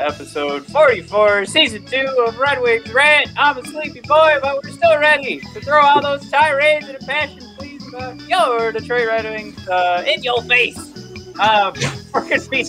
To episode 44, season two of Red Wings Rant. I'm a sleepy boy, but we're still ready to throw all those tirades and a passion, please, about your Detroit Red Wings uh, in your face. Um, we're going to be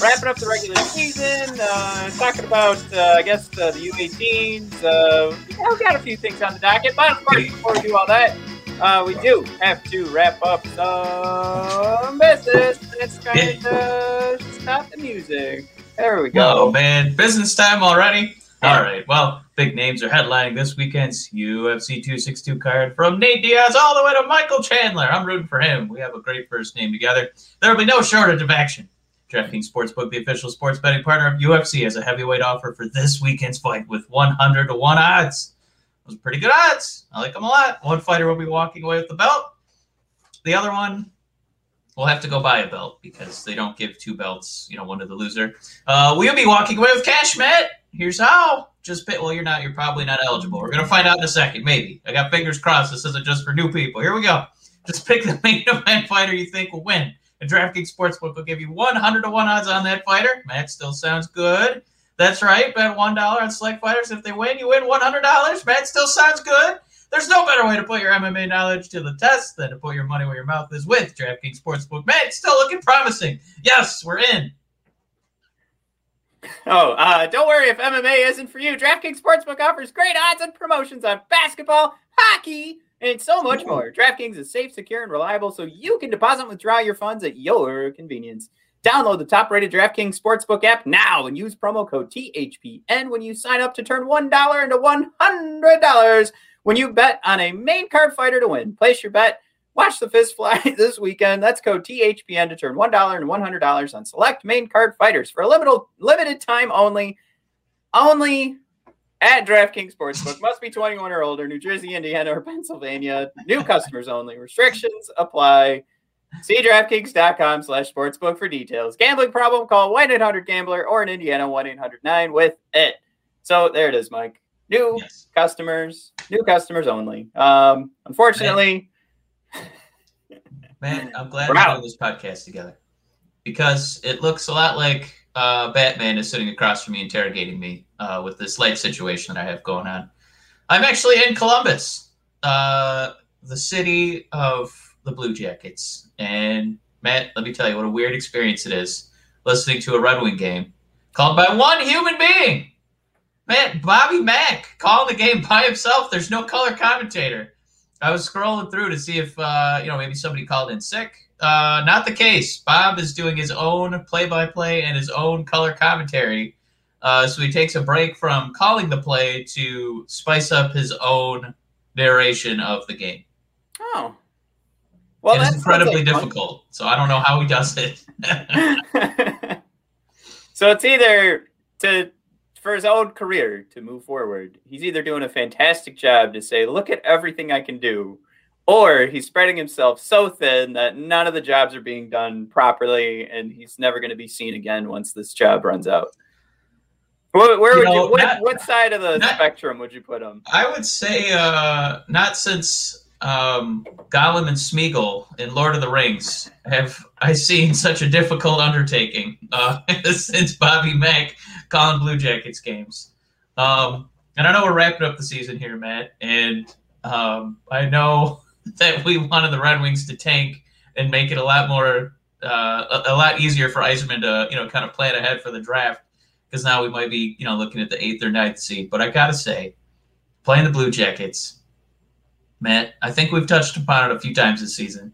wrapping up the regular season, uh, talking about, uh, I guess, uh, the U18s. Uh, we've got a few things on the docket, but of course, before we do all that, uh, we do have to wrap up some business. It's going to stop the music. There we go. Oh man, business time already. All right. Well, big names are headlining this weekend's UFC 262 card from Nate Diaz all the way to Michael Chandler. I'm rooting for him. We have a great first name together. There will be no shortage of action. DraftKings Sportsbook, the official sports betting partner of UFC, has a heavyweight offer for this weekend's fight with 100 to 1 odds. Those are pretty good odds. I like them a lot. One fighter will be walking away with the belt. The other one will have to go buy a belt because they don't give two belts, you know, one to the loser. Uh, we'll be walking away with cash, Matt. Here's how. Just pay. Well, you're not. You're probably not eligible. We're gonna find out in a second. Maybe. I got fingers crossed. This isn't just for new people. Here we go. Just pick the main event fighter you think will win. And DraftKings Sportsbook will give you 100 to one odds on that fighter. Matt still sounds good. That's right. Bet one dollar on select fighters. If they win, you win 100 dollars. Matt still sounds good. There's no better way to put your MMA knowledge to the test than to put your money where your mouth is with DraftKings Sportsbook. Man, it's still looking promising. Yes, we're in. Oh, uh, don't worry if MMA isn't for you. DraftKings Sportsbook offers great odds and promotions on basketball, hockey, and so much more. DraftKings is safe, secure, and reliable, so you can deposit and withdraw your funds at your convenience. Download the top-rated DraftKings Sportsbook app now and use promo code THPN when you sign up to turn $1 into $100 when you bet on a main card fighter to win. Place your bet. Watch the fist fly this weekend. That's code THPN to turn $1 into $100 on select main card fighters for a limited, limited time only. Only at DraftKings Sportsbook. Must be 21 or older. New Jersey, Indiana, or Pennsylvania. New customers only. Restrictions apply. See DraftKings.com slash sportsbook for details. Gambling problem? Call 1-800-GAMBLER or in Indiana 1-800-9 with it. So there it is, Mike. New Yes. customers, new customers only. Um, unfortunately, Man, I'm glad We're doing this podcast together because it looks a lot like uh, Batman is sitting across from me interrogating me uh, with this light situation that I have going on. I'm actually in Columbus, uh, the city of the Blue Jackets. And Matt, let me tell you what a weird experience it is listening to a Red Wing game called by one human being. Man, Bobby Mack calling the game by himself. There's no color commentator. I was scrolling through to see if uh, you know maybe somebody called in sick. Uh, not the case. Bob is doing his own play-by-play and his own color commentary. Uh, so he takes a break from calling the play to spice up his own narration of the game. oh. Well, it that is sounds incredibly like fun. difficult. So I don't know how he does it. so it's either to for his own career to move forward. He's either doing a fantastic job to say, "Look at everything I can do," or he's spreading himself so thin that none of the jobs are being done properly, and he's never going to be seen again once this job runs out. Where, where You would know, you? What, not- what side of the not- spectrum would you put him? I would say uh, not since um, Gollum and Smeagol in Lord of the Rings have I seen such a difficult undertaking uh, since Bobby Mack calling Blue Jackets games. Um, and I know we're wrapping up the season here, Matt, and um, I know that we wanted the Red Wings to tank and make it a lot more, uh, a, a lot easier for Yzerman to, you know, kind of plan ahead for the draft because now we might be, you know, looking at the eighth or ninth seed. But I gotta say, playing the Blue Jackets, Matt, I think we've touched upon it a few times this season.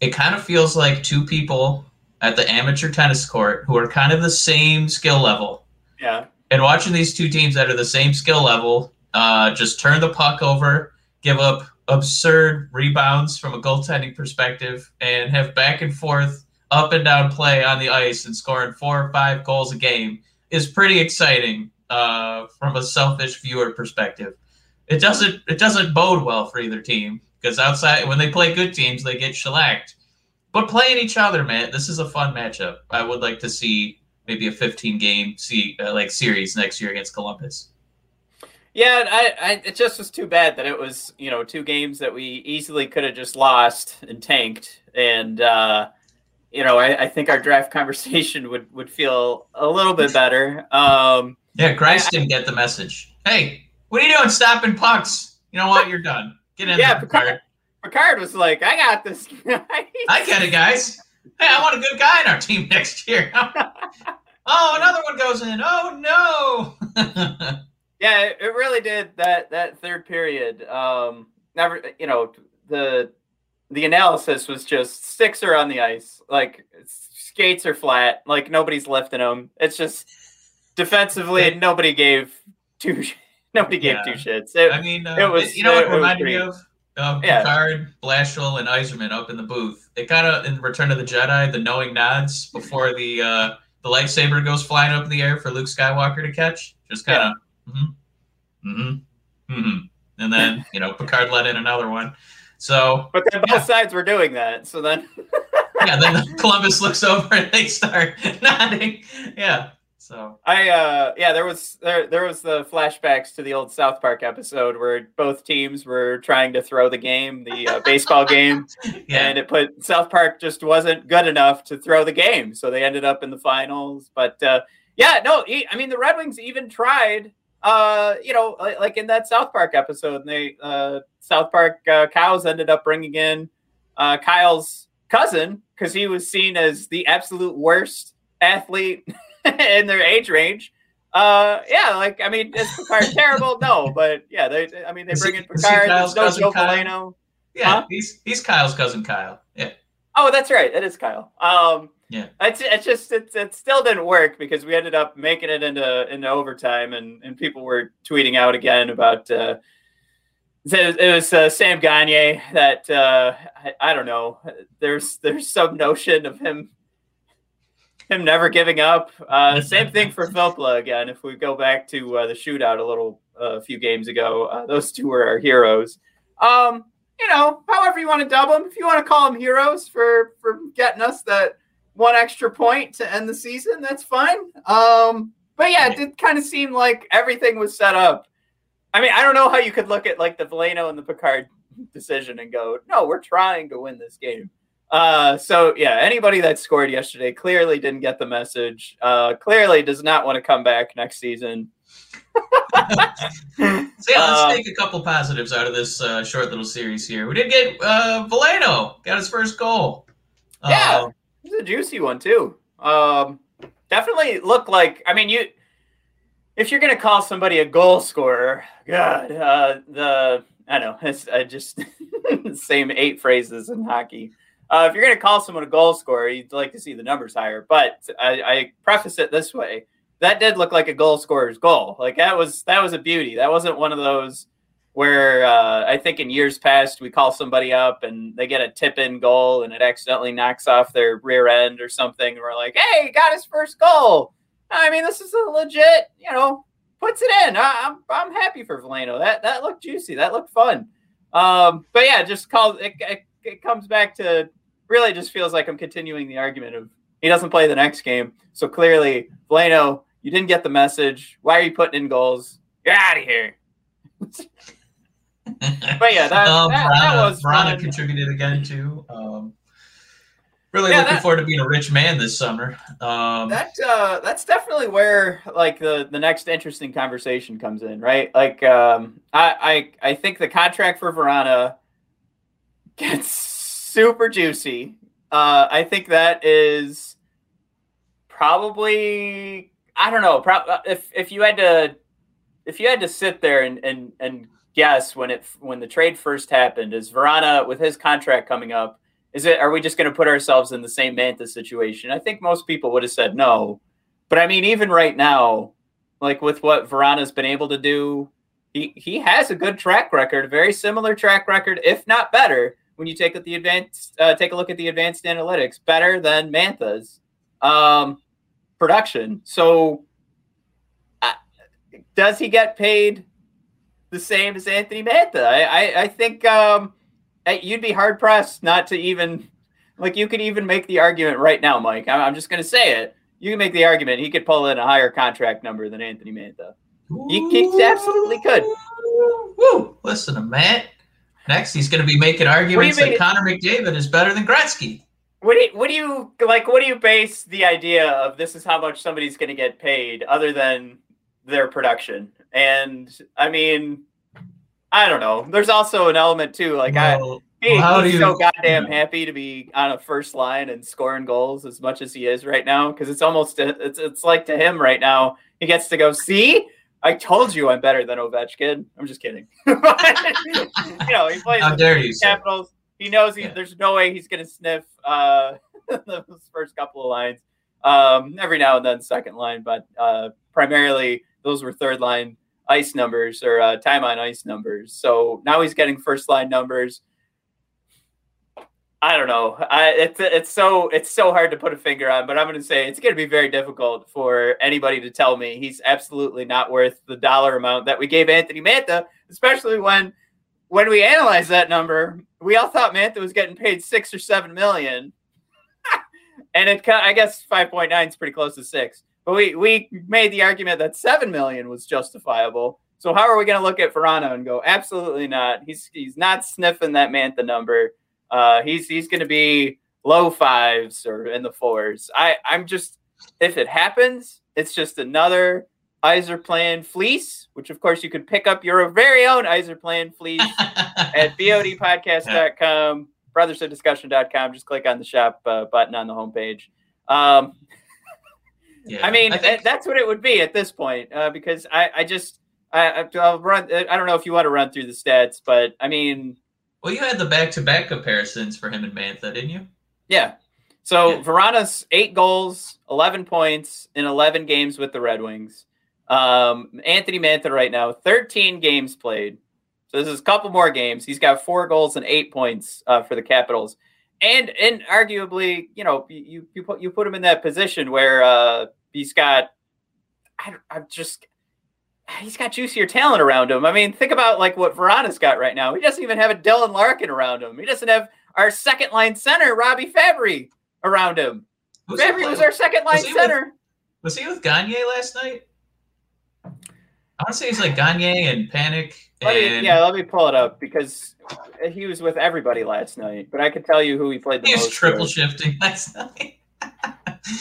It kind of feels like two people at the amateur tennis court who are kind of the same skill level. Yeah. And watching these two teams that are the same skill level uh, just turn the puck over, give up absurd rebounds from a goaltending perspective, and have back and forth, up and down play on the ice and scoring four or five goals a game is pretty exciting uh, from a selfish viewer perspective. It doesn't it doesn't bode well for either team because outside when they play good teams they get shellacked. But playing each other, man, this is a fun matchup. I would like to see maybe a 15 game see uh, like series next year against Columbus. Yeah, I, I, it just was too bad that it was, you know, two games that we easily could have just lost and tanked. And, uh, you know, I, I, think our draft conversation would, would feel a little bit better. Um, yeah, Greiss didn't get the message. Hey, what are you doing stopping pucks? You know what? You're done. Get in yeah, there, Pickard. Pickard was like, I got this. I get it, guys. Hey, I want a good guy in our team next year. oh, another one goes in. Oh no. Yeah, it, it really did that that third period. Um, never, you know, the the analysis was just sticks are on the ice, like skates are flat, like nobody's lifting them. It's just defensively, nobody gave two. Nobody gave yeah. two shits. It, I mean, uh, it was you know what reminded me of um, yeah. Pickard, Blashill, and Yzerman up in the booth. It kind of in Return of the Jedi, the knowing nods before the uh, the lightsaber goes flying up in the air for Luke Skywalker to catch. Just kind of Mm-hmm. Mm-hmm. Mm-hmm. And then, you know, Pickard let in another one. So But then both yeah. sides were doing that. So then Yeah, then Columbus looks over and they start nodding. Yeah. So I uh yeah, there was there there was the flashbacks to the old South Park episode where both teams were trying to throw the game, the uh, baseball game, yeah. and it put South Park just wasn't good enough to throw the game, so they ended up in the finals. But uh, yeah, no, I mean the Red Wings even tried uh, you know, like in that South Park episode, they uh, South Park uh, cows ended up bringing in uh, Kyle's cousin because he was seen as the absolute worst athlete in their age range. Uh, yeah, like I mean, is Pickard terrible? No, but yeah, they. I mean, they bring in Pickard. There's no Joe Veleno. Yeah, huh? he's he's Kyle's cousin Kyle. Yeah. Oh, that's right. It is Kyle. Um, yeah, it's, it's just it, it still didn't work because we ended up making it into into overtime, and and people were tweeting out again about. Uh, it was uh, Sam Gagner that uh, I, I, don't know. There's there's some notion of him him never giving up. Uh, same thing for Filppula again. If we go back to uh, the shootout a little a few games ago, uh, those two were our heroes. Um, you know, however you want to dub them. If you want to call them heroes for for getting us that one extra point to end the season. That's fine. Um, but yeah, it did kind of seem like everything was set up. I mean, I don't know how you could look at like the Veleno and the Pickard decision and go, no, we're trying to win this game. Uh, so yeah, anybody that scored yesterday clearly didn't get the message. Uh, clearly does not want to come back next season. so yeah, let's um, take a couple positives out of this uh, short little series here. We did get uh, Veleno got his first goal. Yeah, uh, it's a juicy one too. Um, definitely look like. I mean, you if you're gonna call somebody a goal scorer, God, uh, the I know it's I just same eight phrases in hockey. Uh, if you're gonna call someone a goal scorer, you'd like to see the numbers higher. But I, I preface it this way: that did look like a goal scorer's goal. Like that was that was a beauty. That wasn't one of those where uh, I think in years past we call somebody up and they get a tip in goal and it accidentally knocks off their rear end or something. And we're like, hey, got his first goal. I mean, this is a legit, you know, puts it in. I, am I'm, I'm happy for Veleno. That that looked juicy. That looked fun. Um, but yeah, just call it, it, it comes back to really just feels like I'm continuing the argument of he doesn't play the next game. So clearly, Veleno, you didn't get the message. Why are you putting in goals? Get out of here. but yeah, that, um, that, that was Vrana contributed again too. Um, really yeah, looking that, forward to being a rich man this summer. Um, that uh, that's definitely where like the the next interesting conversation comes in, right? Like, um, I I I think the contract for Vrana gets super juicy. Uh, I think that is probably I don't know. Pro- uh, if if you had to if you had to sit there and and and guess when it when the trade first happened is Vrana with his contract coming up is it are we just going to put ourselves in the same Mantha situation I think most people would have said no but I mean even right now like with what Vrana's been able to do he he has a good track record, a very similar track record, if not better. When you take the advanced, uh, take a look at the advanced analytics, better than Mantha's um, production. So, uh, does he get paid the same as Anthony Mantha? I I, I think um, you'd be hard pressed not to even like you could even make the argument right now, Mike. I'm, I'm just going to say it. You can make the argument he could pull in a higher contract number than Anthony Mantha. He, he absolutely could. Woo! Listen to Matt. Next, he's going to be making arguments that Connor McDavid is better than Gretzky. What do you, what do you like? What do you base the idea of this is how much somebody's going to get paid, other than their production? And I mean, I don't know. There's also an element too. Like well, I, he, well, he's you, so goddamn happy to be on a first line and scoring goals as much as he is right now because it's almost it's it's like to him right now he gets to go see I told you I'm better than Ovechkin. I'm just kidding. you know, he plays How dare you, Capitals. Sir. He knows he, yeah. there's no way he's going to sniff uh, those first couple of lines. Um, every now and then, second line, but uh, primarily those were third line ice numbers or uh, time on ice numbers. So now he's getting first line numbers. I don't know. I, it's it's so it's so hard to put a finger on, but I'm going to say it's going to be very difficult for anybody to tell me he's absolutely not worth the dollar amount that we gave Anthony Mantha, especially when when we analyzed that number, we all thought Mantha was getting paid six or seven million, and it I guess five point nine is pretty close to six. But we we made the argument that seven million was justifiable. So how are we going to look at Vrana and go absolutely not? He's he's not sniffing that Mantha number. Uh, he's he's going to be low fives or in the fours. I I'm just if it happens, it's just another Yzerplan fleece, which of course you can pick up your very own Yzerplan fleece at bodpodcast.com, brothersofdiscussion.com. Just click on the shop uh, button on the homepage. Um, yeah, I mean, I think... that's what it would be at this point uh, because I, I just I, I'll run. I don't know if you want to run through the stats, but I mean, well, you had the back-to-back comparisons for him and Mantha, didn't you? Yeah. So yeah. Vrana's eight goals, eleven points in eleven games with the Red Wings. Um, Anthony Mantha right now, thirteen games played. So this is a couple more games. He's got four goals and eight points uh, for the Capitals, and and arguably, you know, you you put you put him in that position where uh, he's got. I, I'm just he's got juicier talent around him. I mean, think about like what Vrana's got right now. He doesn't even have a Dylan Larkin around him. He doesn't have our second line center, Robbie Fabbri, around him. Was Fabbri was our second line was center. With, was he with Gagne last night? I want to say he's like Gagne and Panik. Let me, yeah, let me pull it up because he was with everybody last night. But I can tell you who he played the he most. He was triple with. shifting last night.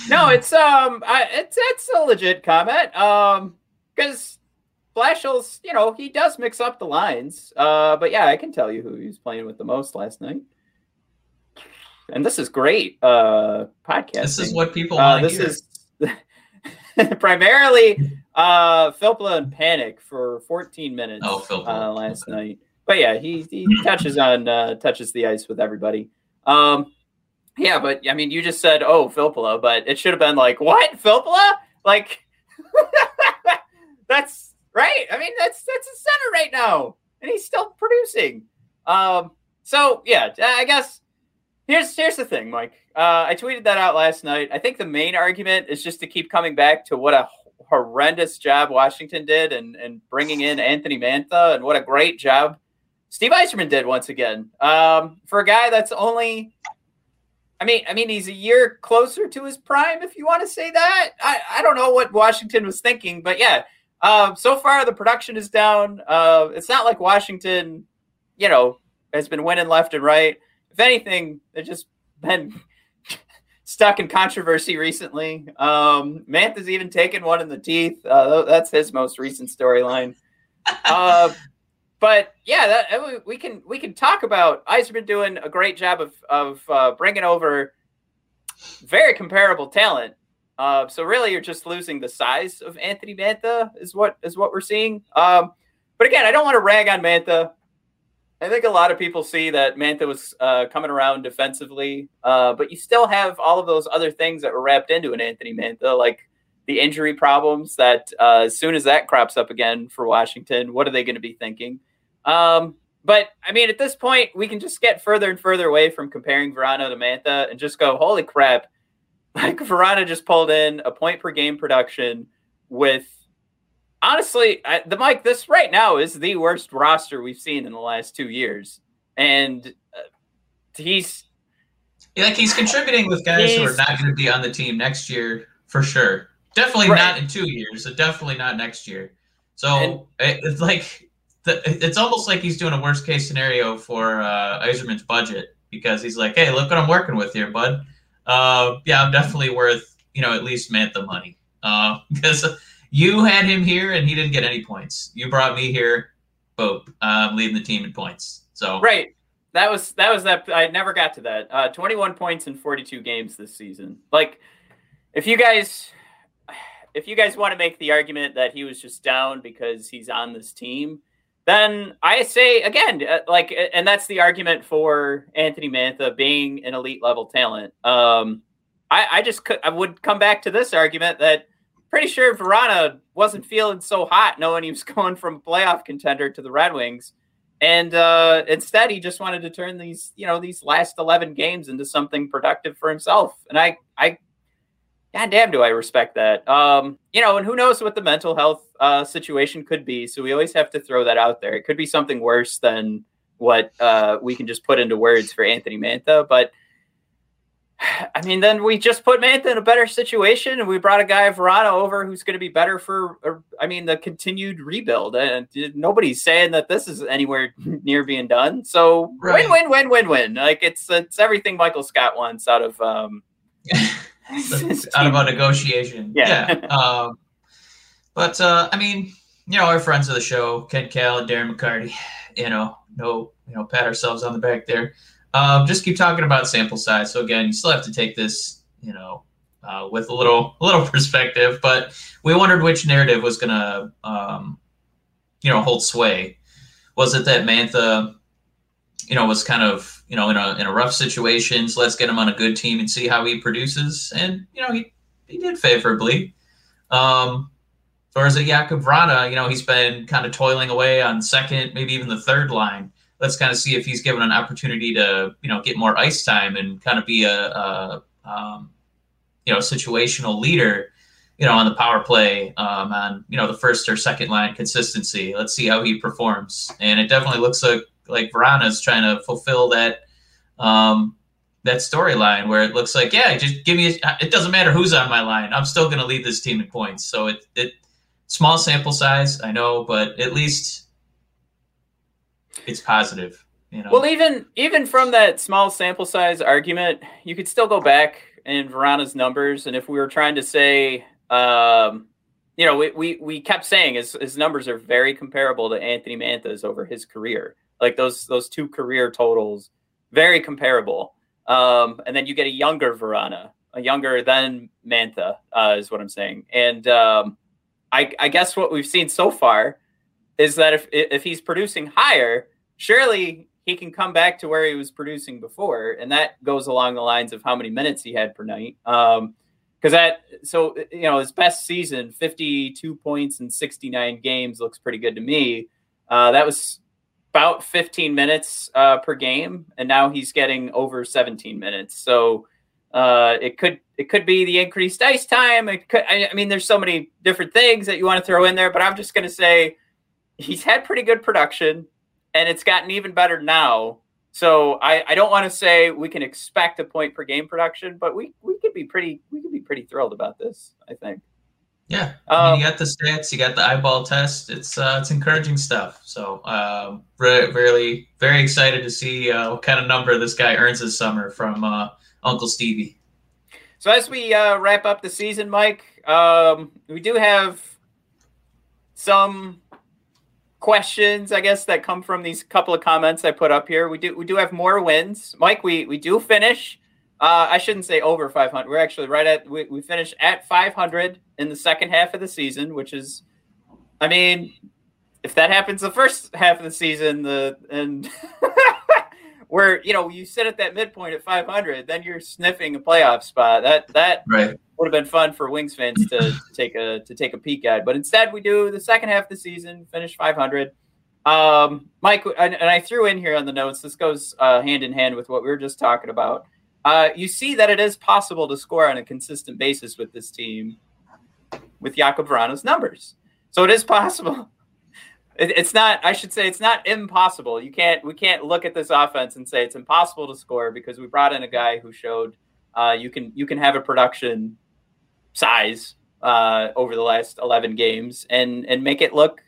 no, it's um, I, it's it's a legit comment. Um, because Blashill's, you know, he does mix up the lines. Uh, but yeah, I can tell you who he was playing with the most last night. And this is great uh podcast. This is what people uh, this hear. is primarily uh Filppula and Panik for 14 minutes oh, uh, last okay. night. But yeah, he he touches on uh touches the ice with everybody. Um yeah, but I mean you just said oh Filppula, but it should have been like what? Filppula? Like that's right? I mean, that's that's a center right now, and he's still producing. Um, so yeah, I guess here's here's the thing, Mike. Uh, I tweeted that out last night. I think the main argument is just to keep coming back to what a horrendous job Washington did and and bringing in Anthony Mantha and what a great job Steve Yzerman did once again. Um, for a guy that's only I mean, I mean, he's a year closer to his prime, if you want to say that. I, I don't know what Washington was thinking, but yeah, um, so far, the production is down. Uh, it's not like Washington, you know, has been winning left and right. If anything, they've just been stuck in controversy recently. Um, Mantha's even taken one in the teeth. Uh, that's his most recent storyline. uh, but yeah, that, we can we can talk about. I've been doing a great job of of uh, bringing over very comparable talent uh, so really, you're just losing the size of Anthony Mantha is what is what we're seeing. Um, but again, I don't want to rag on Mantha. I think a lot of people see that Mantha was uh, coming around defensively, uh, but you still have all of those other things that were wrapped into an Anthony Mantha, like the injury problems that uh, as soon as that crops up again for Washington, what are they going to be thinking? Um, but I mean, at this point, we can just get further and further away from comparing Vrana to Mantha and just go, holy crap! Like Vrana just pulled in a point per game production with honestly, I, the Mike. This right now is the worst roster we've seen in the last two years, and uh, he's yeah, like he's contributing with guys who are not going to be on the team next year for sure. Definitely right. not in two years. So definitely not next year. So and, it, it's like the, it's almost like he's doing a worst case scenario for uh, Yzerman's budget because he's like, hey, look what I'm working with here, bud. Uh, yeah, I'm definitely worth you know at least Mantha money uh, because you had him here and he didn't get any points. You brought me here, boom, I'm leading the team in points. So right, that was that was that. I never got to that. Uh, 21 points in 42 games this season. Like, if you guys, if you guys want to make the argument that he was just down because he's on this team, then I say again, uh, like, and that's the argument for Anthony Mantha being an elite level talent. Um, I, I just could, I would come back to this argument that pretty sure Vrana wasn't feeling so hot knowing he was going from playoff contender to the Red Wings and uh, instead he just wanted to turn these you know these last 11 games into something productive for himself and i i god damn do i respect that um you know and who knows what the mental health uh, situation could be so we always have to throw that out there it could be something worse than what uh, we can just put into words for anthony mantha but I mean, then we just put Mantha in a better situation, and we brought a guy Vrana over who's going to be better for. I mean, the continued rebuild, and nobody's saying that this is anywhere near being done. So right. win, win, win, win, win. Like it's it's everything Michael Scott wants out of um, out of a negotiation. Yeah. yeah. Um, but uh, I mean, you know, our friends of the show, Ken Kal and Darren McCarty. You know, no, you know, pat ourselves on the back there. Um, just keep talking about sample size. So again, you still have to take this, you know, uh, with a little a little perspective. But we wondered which narrative was going to, um, you know, hold sway. Was it that Mantha, you know, was kind of you know in a in a rough situation? So let's get him on a good team and see how he produces. And you know, he he did favorably. Um, or is it Jakub Vrana? You know, he's been kind of toiling away on second, maybe even the third line let's kind of see if he's given an opportunity to you know get more ice time and kind of be a, a um, you know situational leader you know on the power play um, on you know the first or second line consistency let's see how he performs and it definitely looks like like Vrana's trying to fulfill that um, that storyline where it looks like yeah just give me a, it doesn't matter who's on my line i'm still going to lead this team in points so it it small sample size i know but at least it's positive. You know? Well, even even from that small sample size argument, you could still go back in Vrana's numbers, and if we were trying to say, um, you know, we, we we kept saying his his numbers are very comparable to Anthony Mantha's over his career. Like those those two career totals, very comparable. Um, and then you get a younger Vrana, a younger than Mantha, uh, is what I'm saying. And um, I, I guess what we've seen so far is that if if he's producing higher, surely he can come back to where he was producing before, and that goes along the lines of how many minutes he had per night. Um, because that so you know his best season, fifty-two points in sixty-nine games, looks pretty good to me. Uh, that was about fifteen minutes uh, per game, and now he's getting over seventeen minutes. So uh, it could it could be the increased ice time. It could. I, I mean, there's so many different things that you want to throw in there, but I'm just going to say he's had pretty good production and it's gotten even better now. So I, I don't want to say we can expect a point per game production, but we, we could be pretty we could be pretty thrilled about this. I think. Yeah, I mean, um, you got the stats, you got the eyeball test. It's uh, it's encouraging stuff. So uh, re- really, very excited to see uh, what kind of number this guy earns this summer from uh, Uncle Stevie. So as we uh, wrap up the season, Mike, um, we do have some questions, I guess, that come from these couple of comments I put up here. We do we do have more wins, Mike. We we do finish. Uh, I shouldn't say over 500. We're actually right at we, we finished at 500 in the second half of the season, which is, I mean, if that happens the first half of the season, the and where you know you sit at that midpoint at 500, then you're sniffing a playoff spot. That that right would have been fun for Wings fans to take a to take a peek at. But instead, we do the second half of the season, finish 500. Um, Mike, and, and I threw in here on the notes. This goes uh, hand in hand with what we were just talking about. Uh, you see that it is possible to score on a consistent basis with this team, with Jakub Vrana's numbers. So it is possible. It, it's not. I should say it's not impossible. You can't. We can't look at this offense and say it's impossible to score because we brought in a guy who showed uh, you can you can have a production size uh, over the last 11 games and and make it look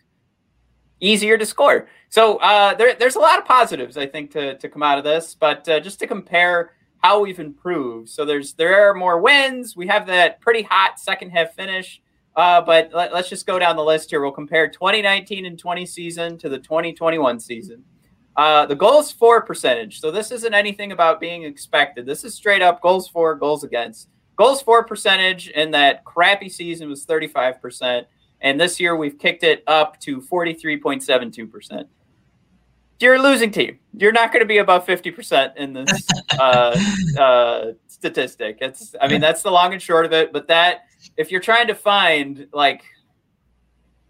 easier to score. So uh, there, there's a lot of positives I think to, to come out of this, but uh, just to compare how we've improved. So there's there are more wins. We have that pretty hot second half finish. Uh, but let, us just go down the list here. We'll compare 2019 and 20 season to the 2021 season. Uh, the goals for percentage. So this isn't anything about being expected. This is straight up goals for, goals against. Goals for percentage in that crappy season was 35%. And this year we've kicked it up to 43.72%. You're a losing team. You're not going to be above 50% in this uh, uh, statistic. It's, I mean, that's the long and short of it. But that, if you're trying to find, like,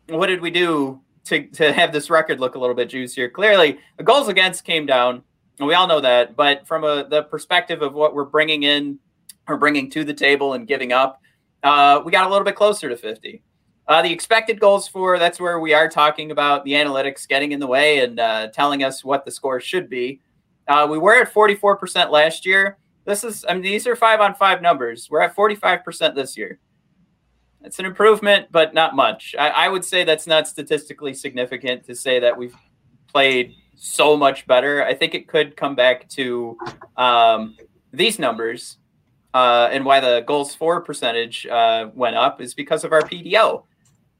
what did we do to, to have this record look a little bit juicier? Clearly, the goals against came down. And we all know that. But from a, the perspective of what we're bringing in or bringing to the table and giving up, uh, we got a little bit closer to 50. Uh, the expected goals for that's where we are talking about the analytics getting in the way and uh, telling us what the score should be. Uh, we were at 44% last year. This is, I mean, these are five on five numbers. We're at 45% this year. It's an improvement, but not much. I, I would say that's not statistically significant to say that we've played so much better. I think it could come back to um, these numbers uh, and why the goals for percentage uh, went up is because of our PDO.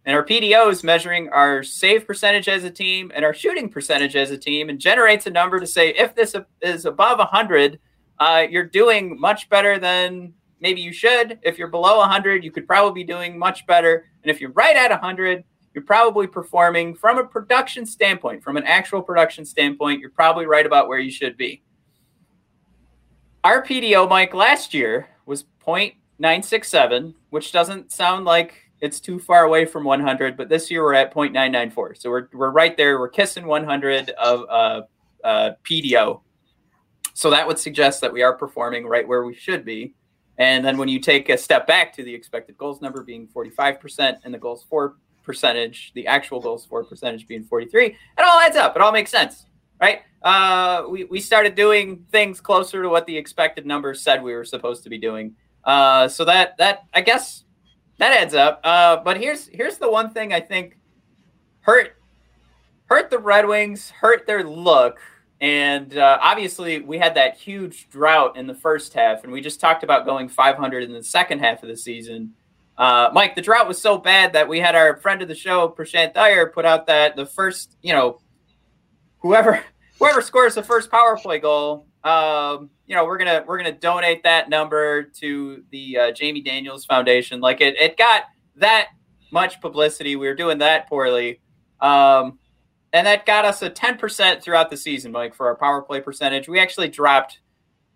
And our PDO is measuring our save percentage as a team and our shooting percentage as a team and generates a number to say if this is above 100, uh, you're doing much better than maybe you should. If you're below 100, you could probably be doing much better. And if you're right at 100, you're probably performing from a production standpoint, from an actual production standpoint, you're probably right about where you should be. Our PDO, Mike, last year was 0.967, which doesn't sound like it's too far away from 100, but this year we're at 0.994. So we're, we're right there. We're kissing 100 of uh, uh, PDO. So that would suggest that we are performing right where we should be. And then when you take a step back to the expected goals number being 45% and the goals for percentage, the actual goals for percentage being 43, it all adds up. It all makes sense right? Uh, we, we started doing things closer to what the expected numbers said we were supposed to be doing. Uh, so that that I guess that adds up. Uh, but here's here's the one thing I think hurt hurt the Red Wings, hurt their look, and uh, obviously we had that huge drought in the first half, and we just talked about going 500 in the second half of the season. Uh, Mike, the drought was so bad that we had our friend of the show, Prashanth Iyer, put out that the first, you know, whoever whoever scores the first power play goal, um, you know, we're gonna we're gonna donate that number to the uh, Jamie Daniels Foundation. Like it, it got that much publicity. We were doing that poorly, um, and that got us a ten percent throughout the season, Mike, for our power play percentage. We actually dropped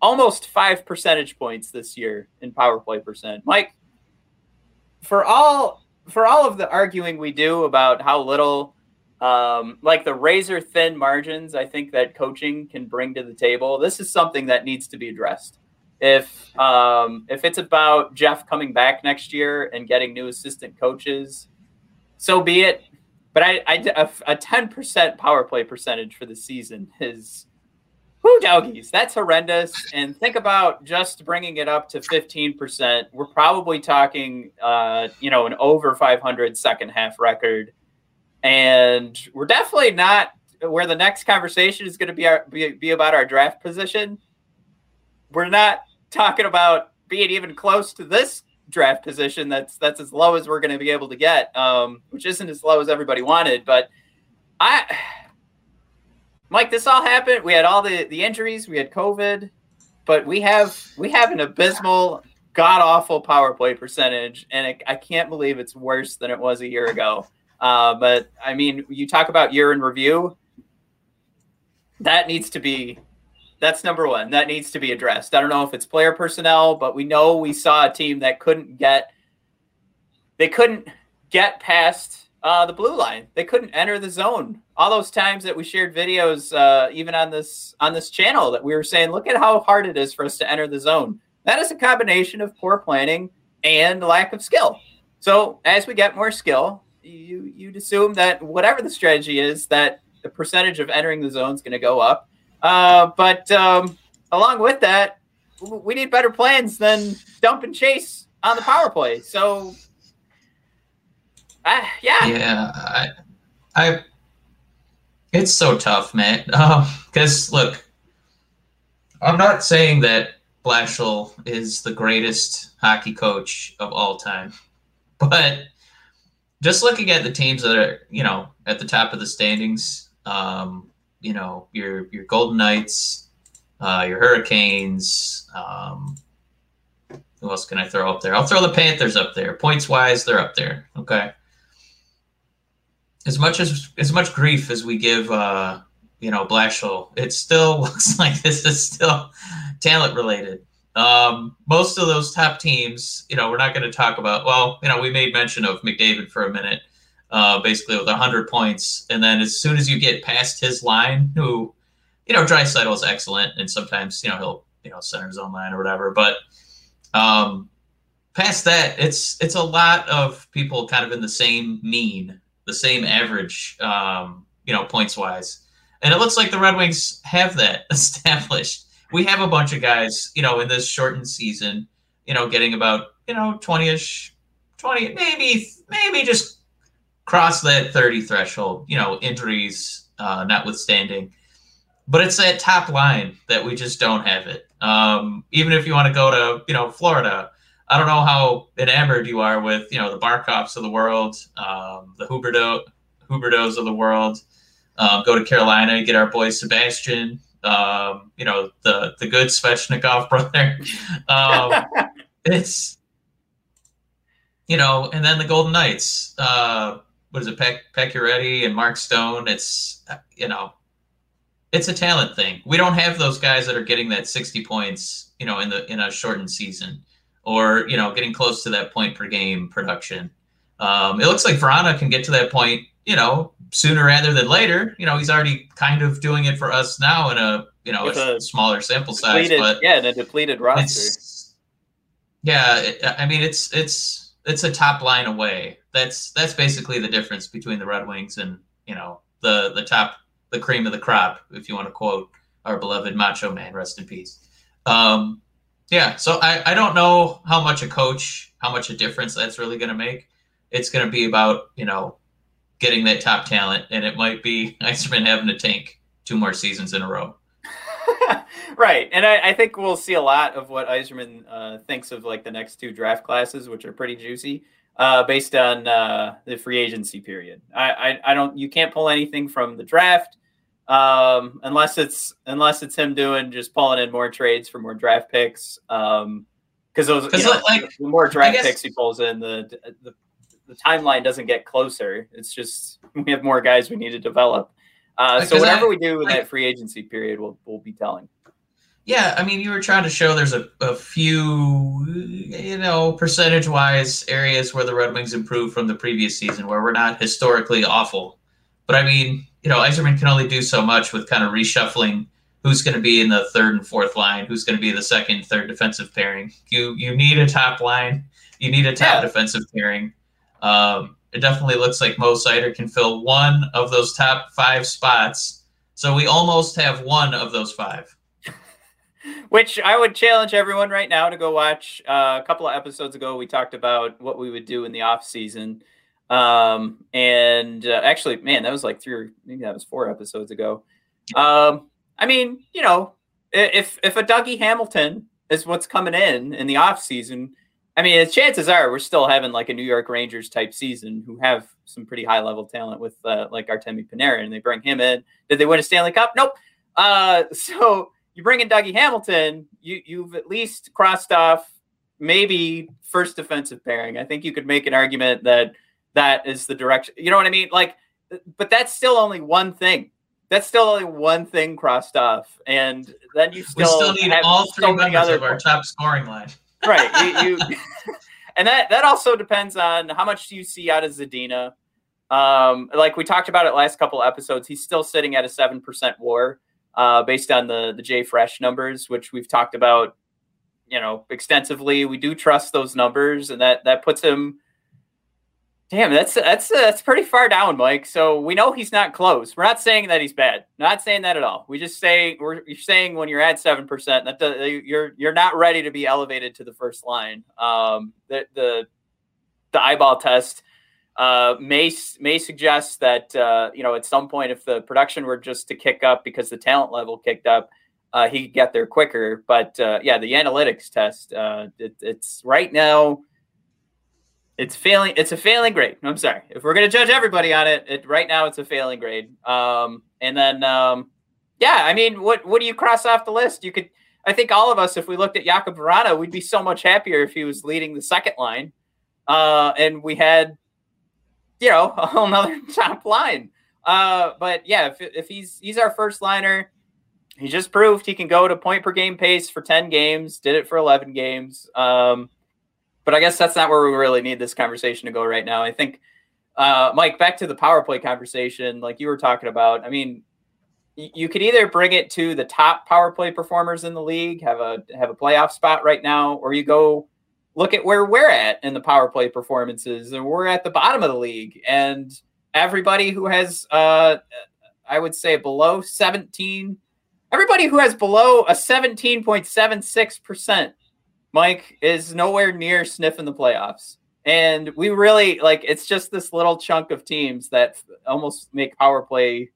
almost five percentage points this year in power play percent, Mike. For all for all of the arguing we do about how little um, like the razor thin margins, I think that coaching can bring to the table. This is something that needs to be addressed. If um, if it's about Jeff coming back next year and getting new assistant coaches, so be it. But I, I a ten percent power play percentage for the season is whoo doggies. That's horrendous. And think about just bringing it up to fifteen percent. We're probably talking, uh, you know, an over 500 second half record and we're definitely not where the next conversation is going to be, our, be, be about our draft position. We're not talking about being even close to this draft position. That's that's as low as we're going to be able to get, um, which isn't as low as everybody wanted. But I, Mike, this all happened. We had all the the injuries. We had COVID, but we have we have an abysmal, god awful power play percentage, and it, I can't believe it's worse than it was a year ago. Uh, but I mean, you talk about year in review. That needs to be That's number one. That needs to be addressed. I don't know if it's player personnel, but we know we saw a team that couldn't get they couldn't get past uh, the blue line. They couldn't enter the zone. All those times that we shared videos, uh, even on this on this channel, that we were saying, look at how hard it is for us to enter the zone. That is a combination of poor planning and lack of skill. So as we get more skill, you you'd assume that whatever the strategy is, that the percentage of entering the zone is going to go up. Uh, but um, along with that, we need better plans than dump and chase on the power play. So, uh, yeah, Yeah, I, I it's so tough, man. Because look, I'm not saying that Blashill is the greatest hockey coach of all time, but just looking at the teams that are, you know, at the top of the standings, um, you know, your your Golden Knights, uh, your Hurricanes. Um, who else can I throw up there? I'll throw the Panthers up there. Points wise, they're up there. Okay. As much as as much grief as we give, uh, you know, Blashill, it still looks like this is still talent related. Um, most of those top teams, you know, we're not going to talk about. Well, you know, we made mention of McDavid for a minute, uh, basically with 100 points, and then as soon as you get past his line, who, you know, Draisaitl is excellent, and sometimes you know he'll you know center his own line or whatever, but um, past that, it's it's a lot of people kind of in the same mean, the same average, um, you know, points wise, and it looks like the Red Wings have that established we have a bunch of guys, you know, in this shortened season, you know, getting about, you know, 20-ish, 20, maybe, maybe just cross that 30 threshold, you know, injuries uh, notwithstanding. But it's that top line that we just don't have it. Um, even if you want to go to, you know, Florida, I don't know how enamored you are with, you know, the Barkovs of the world, um, the Huberdeau, Huberdeaus of the world. Um, go to Carolina, get our boy Sebastian, um, you know, the the good Svechnikov brother. Um, it's you know, and then the Golden Knights. Uh, what is it, Peck Pacioretty and Mark Stone? It's you know, it's a talent thing. We don't have those guys that are getting that sixty points, you know, in the in a shortened season, or you know, getting close to that point per game production. Um, it looks like Vrana can get to that point, you know, sooner rather than later. You know, he's already kind of doing it for us now in a you know a, a smaller sample size, depleted, but yeah, in a depleted roster. yeah. It, I mean, it's it's it's a top line away. That's that's basically the difference between the Red Wings and you know the the top the cream of the crop, if you want to quote our beloved Macho Man, rest in peace. Um, yeah, so I, I don't know how much a coach, how much a difference that's really going to make. It's going to be about you know getting that top talent, and it might be Yzerman having to tank two more seasons in a row. right, and I, I, think we'll see a lot of what Yzerman uh, thinks of like the next two draft classes, which are pretty juicy, uh, based on uh, the free agency period. I, I, I, don't, you can't pull anything from the draft um, unless it's unless it's him doing just pulling in more trades for more draft picks. Um, because those, you know, like the more draft guess, picks he pulls in, the, the the timeline doesn't get closer. It's just we have more guys we need to develop. Uh, so whatever I, we do in that free agency period, we'll we'll be telling. Yeah, I mean, you were trying to show there's a, a few, you know, percentage wise areas where the Red Wings improved from the previous season, where we're not historically awful. But I mean, you know, Yzerman can only do so much with kind of reshuffling who's going to be in the third and fourth line, who's going to be the second, third defensive pairing. You you need a top line, you need a top yeah. defensive pairing. Um, it definitely looks like Mo Seider can fill one of those top five spots. So we almost have one of those five. Which I would challenge everyone right now to go watch. Uh, a couple of episodes ago, we talked about what we would do in the off season. Um, and uh, actually, man, that was like three or maybe that was four episodes ago. Um, I mean, you know, if if a Dougie Hamilton is what's coming in in the off season, I mean, chances are we're still having like a New York Rangers type season who have some pretty high level talent with uh, like Artemi Panarin, and they bring him in. Did they win a Stanley Cup? Nope. Uh, so you bring in Dougie Hamilton, you you've at least crossed off maybe first defensive pairing. I think you could make an argument that that is the direction. You know what I mean? Like, but that's still only one thing. that's still only one thing crossed off, and then you we still still need all three many members other of our top scoring line. Right. You, you and that that also depends on how much do you see out of Zadina. Um, like we talked about it last couple episodes, he's still sitting at a seven percent WAR, uh, based on the the J Fresh numbers, which we've talked about, you know, extensively. We do trust those numbers, and that that puts him. Damn, that's that's that's pretty far down, Mike. So we know he's not close. We're not saying that he's bad. Not saying that at all. We just say we're you're saying when you're at seven percent that the, you're you're not ready to be elevated to the first line. Um, the the the eyeball test uh, may may suggest that uh, you know at some point if the production were just to kick up because the talent level kicked up, uh, he could get there quicker. But uh, yeah, the analytics test uh, it, it's right now it's failing. It's a failing grade. I'm sorry. If we're going to judge everybody on it, it, right now it's a failing grade. Um, and then, um, yeah, I mean, what what do you cross off the list? You could, I think, all of us, if we looked at Jakub Vrana, we'd be so much happier if he was leading the second line, uh, and we had, you know, a whole nother top line. Uh, but yeah, if, if he's he's our first liner, he just proved he can go to point per game pace for ten games. Did it for eleven games. Um, but I guess that's not where we really need this conversation to go right now. I think, uh, Mike, back to the power play conversation, like you were talking about. I mean, you could either bring it to the top power play performers in the league, have a have a playoff spot right now, or you go look at where we're at in the power play performances, and we're at the bottom of the league, and everybody who has, uh, I would say, below seventeen. Everybody who has below a 17.76% Mike is nowhere near sniffing the playoffs. And we really like it's just this little chunk of teams that almost make power play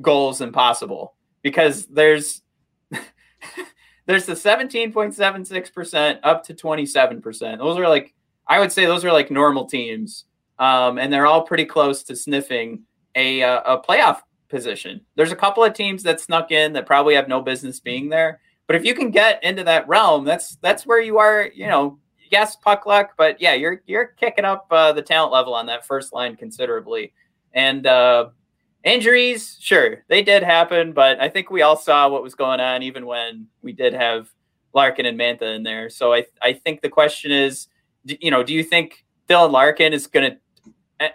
goals impossible because there's there's the 17.76% up to 27%. Those are like I would say those are like normal teams. Um, and they're all pretty close to sniffing a uh, a playoff position. There's a couple of teams that snuck in that probably have no business being there. But if you can get into that realm, that's that's where you are. You know, yes, puck luck, but yeah, you're you're kicking up uh, the talent level on that first line considerably. And uh, injuries, sure, they did happen, but I think we all saw what was going on, even when we did have Larkin and Mantha in there. So I I think the question is, you know, do you think Dylan Larkin is going to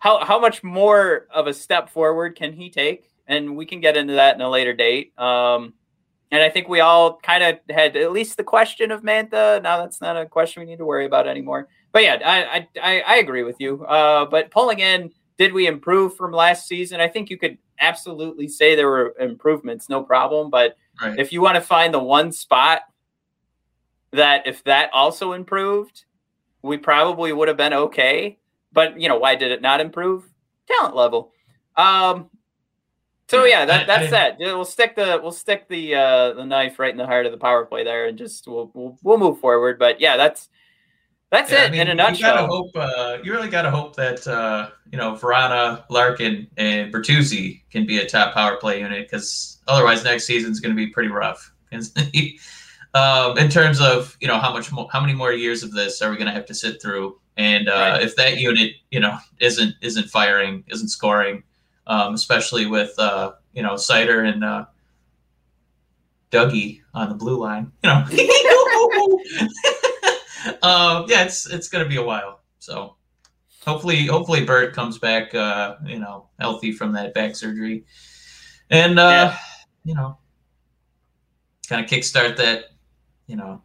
how how much more of a step forward can he take? And we can get into that in a later date. Um, and I think we all kind of had at least the question of Mantha. Now that's not a question we need to worry about anymore. But yeah, I I, I agree with you. Uh, but pulling in, did we improve from last season? I think you could absolutely say there were improvements, no problem. But right. if you want to find the one spot that if that also improved, we probably would have been okay. But you know, why did it not improve? Talent level. Um, so yeah, that, that's that. We'll stick the we'll stick the uh, the knife right in the heart of the power play there, and just we'll we'll, we'll move forward. But yeah, that's that's yeah, it I mean, in a nutshell. You gotta hope. Uh, you really gotta hope that uh, you know Vrana, Larkin, and Bertuzzi can be a top power play unit because otherwise next season is going to be pretty rough. um, in terms of you know how much mo- how many more years of this are we going to have to sit through? And uh, right. if that unit you know isn't isn't firing, isn't scoring um, especially with uh, you know Seider and uh, Dougie on the blue line. You know, uh, yeah, it's it's gonna be a while. So hopefully, hopefully Bert comes back, uh, you know, healthy from that back surgery, and uh, yeah. you know, kind of kickstart that, you know.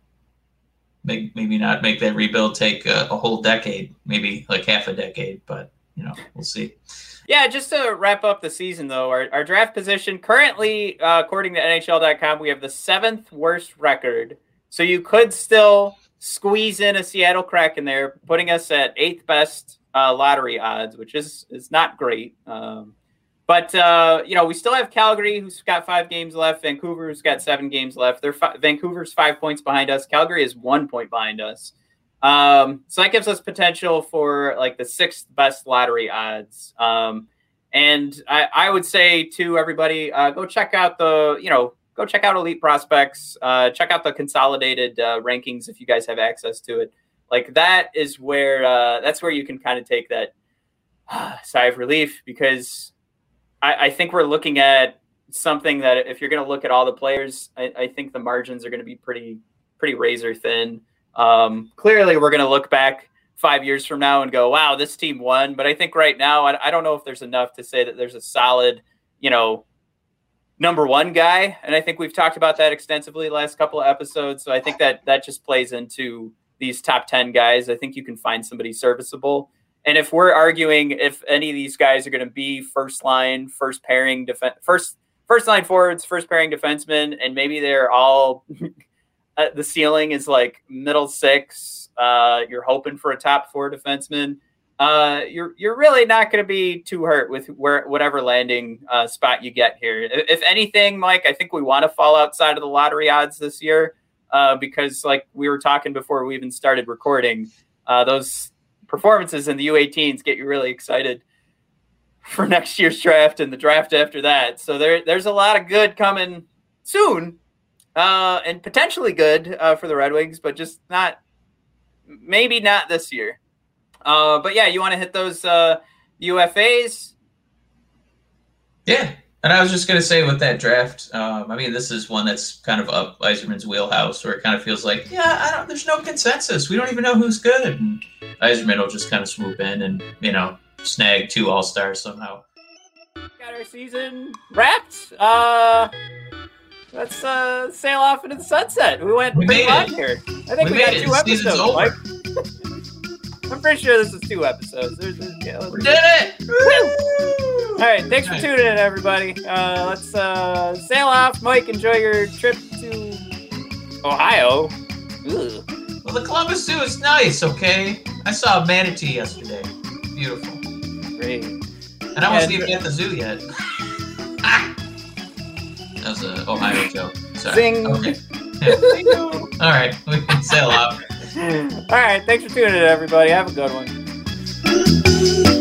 Make, maybe not make that rebuild take a, a whole decade, maybe like half a decade, but you know, we'll see. Yeah, just to wrap up the season, though, our, our draft position currently, uh, according to NHL.com, we have the seventh worst record. So you could still squeeze in a Seattle Kraken in there, putting us at eighth best uh, lottery odds, which is is not great. Um, but uh, you know, we still have Calgary, who's got five games left. Vancouver, who's got seven games left. They're fi- Vancouver's five points behind us. Calgary is one point behind us. Um, so that gives us potential for like the sixth best lottery odds. Um, and I, I, would say to everybody, uh, go check out the, you know, go check out Elite Prospects. Uh, check out the consolidated uh, rankings if you guys have access to it. Like that is where uh, that's where you can kind of take that sigh of relief because I, I think we're looking at something that if you're going to look at all the players, I, I think the margins are going to be pretty pretty razor thin. Um, clearly, we're going to look back five years from now and go, "Wow, this team won." But I think right now, I, I don't know if there's enough to say that there's a solid, you know, number one guy. And I think we've talked about that extensively last couple of episodes. So I think that that just plays into these top ten guys. I think you can find somebody serviceable. And if we're arguing if any of these guys are going to be first line, first pairing defense, first first line forwards, first pairing defensemen, and maybe they're all uh, the ceiling is like middle six. Uh, you're hoping for a top four defenseman. Uh, you're you're really not going to be too hurt with where whatever landing uh, spot you get here. If anything, Mike, I think we want to fall outside of the lottery odds this year uh, because, like we were talking before we even started recording, uh, those performances in the U18s get you really excited for next year's draft and the draft after that. So there, there's a lot of good coming soon, uh, and potentially good uh, for the Red Wings, but just not, maybe not this year. Uh, but yeah, you want to hit those uh, UFAs? Yeah, and I was just gonna say with that draft, um, I mean, this is one that's kind of up Yzerman's wheelhouse, where it kind of feels like, yeah, I don't, there's no consensus. We don't even know who's good. And Yzerman will just kind of swoop in and you know snag two All Stars somehow. Got our season wrapped. Uh, let's uh, sail off into the sunset. We went We pretty long here. I think We we, got two episodes. Mike. I'm pretty sure this is two episodes. There's, there's, yeah, We did it! All right, thanks for tuning in, everybody. Uh, let's uh, sail off. Mike, enjoy your trip to Ohio. Ugh. Well, the Columbus Zoo is nice. Okay, I saw a manatee yesterday. Beautiful, Great. and I wasn't even at the zoo yet. That was an Ohio joke. Sorry. Zing. Okay. All right, we can sail off. All right, thanks for tuning in, everybody. Have a good one.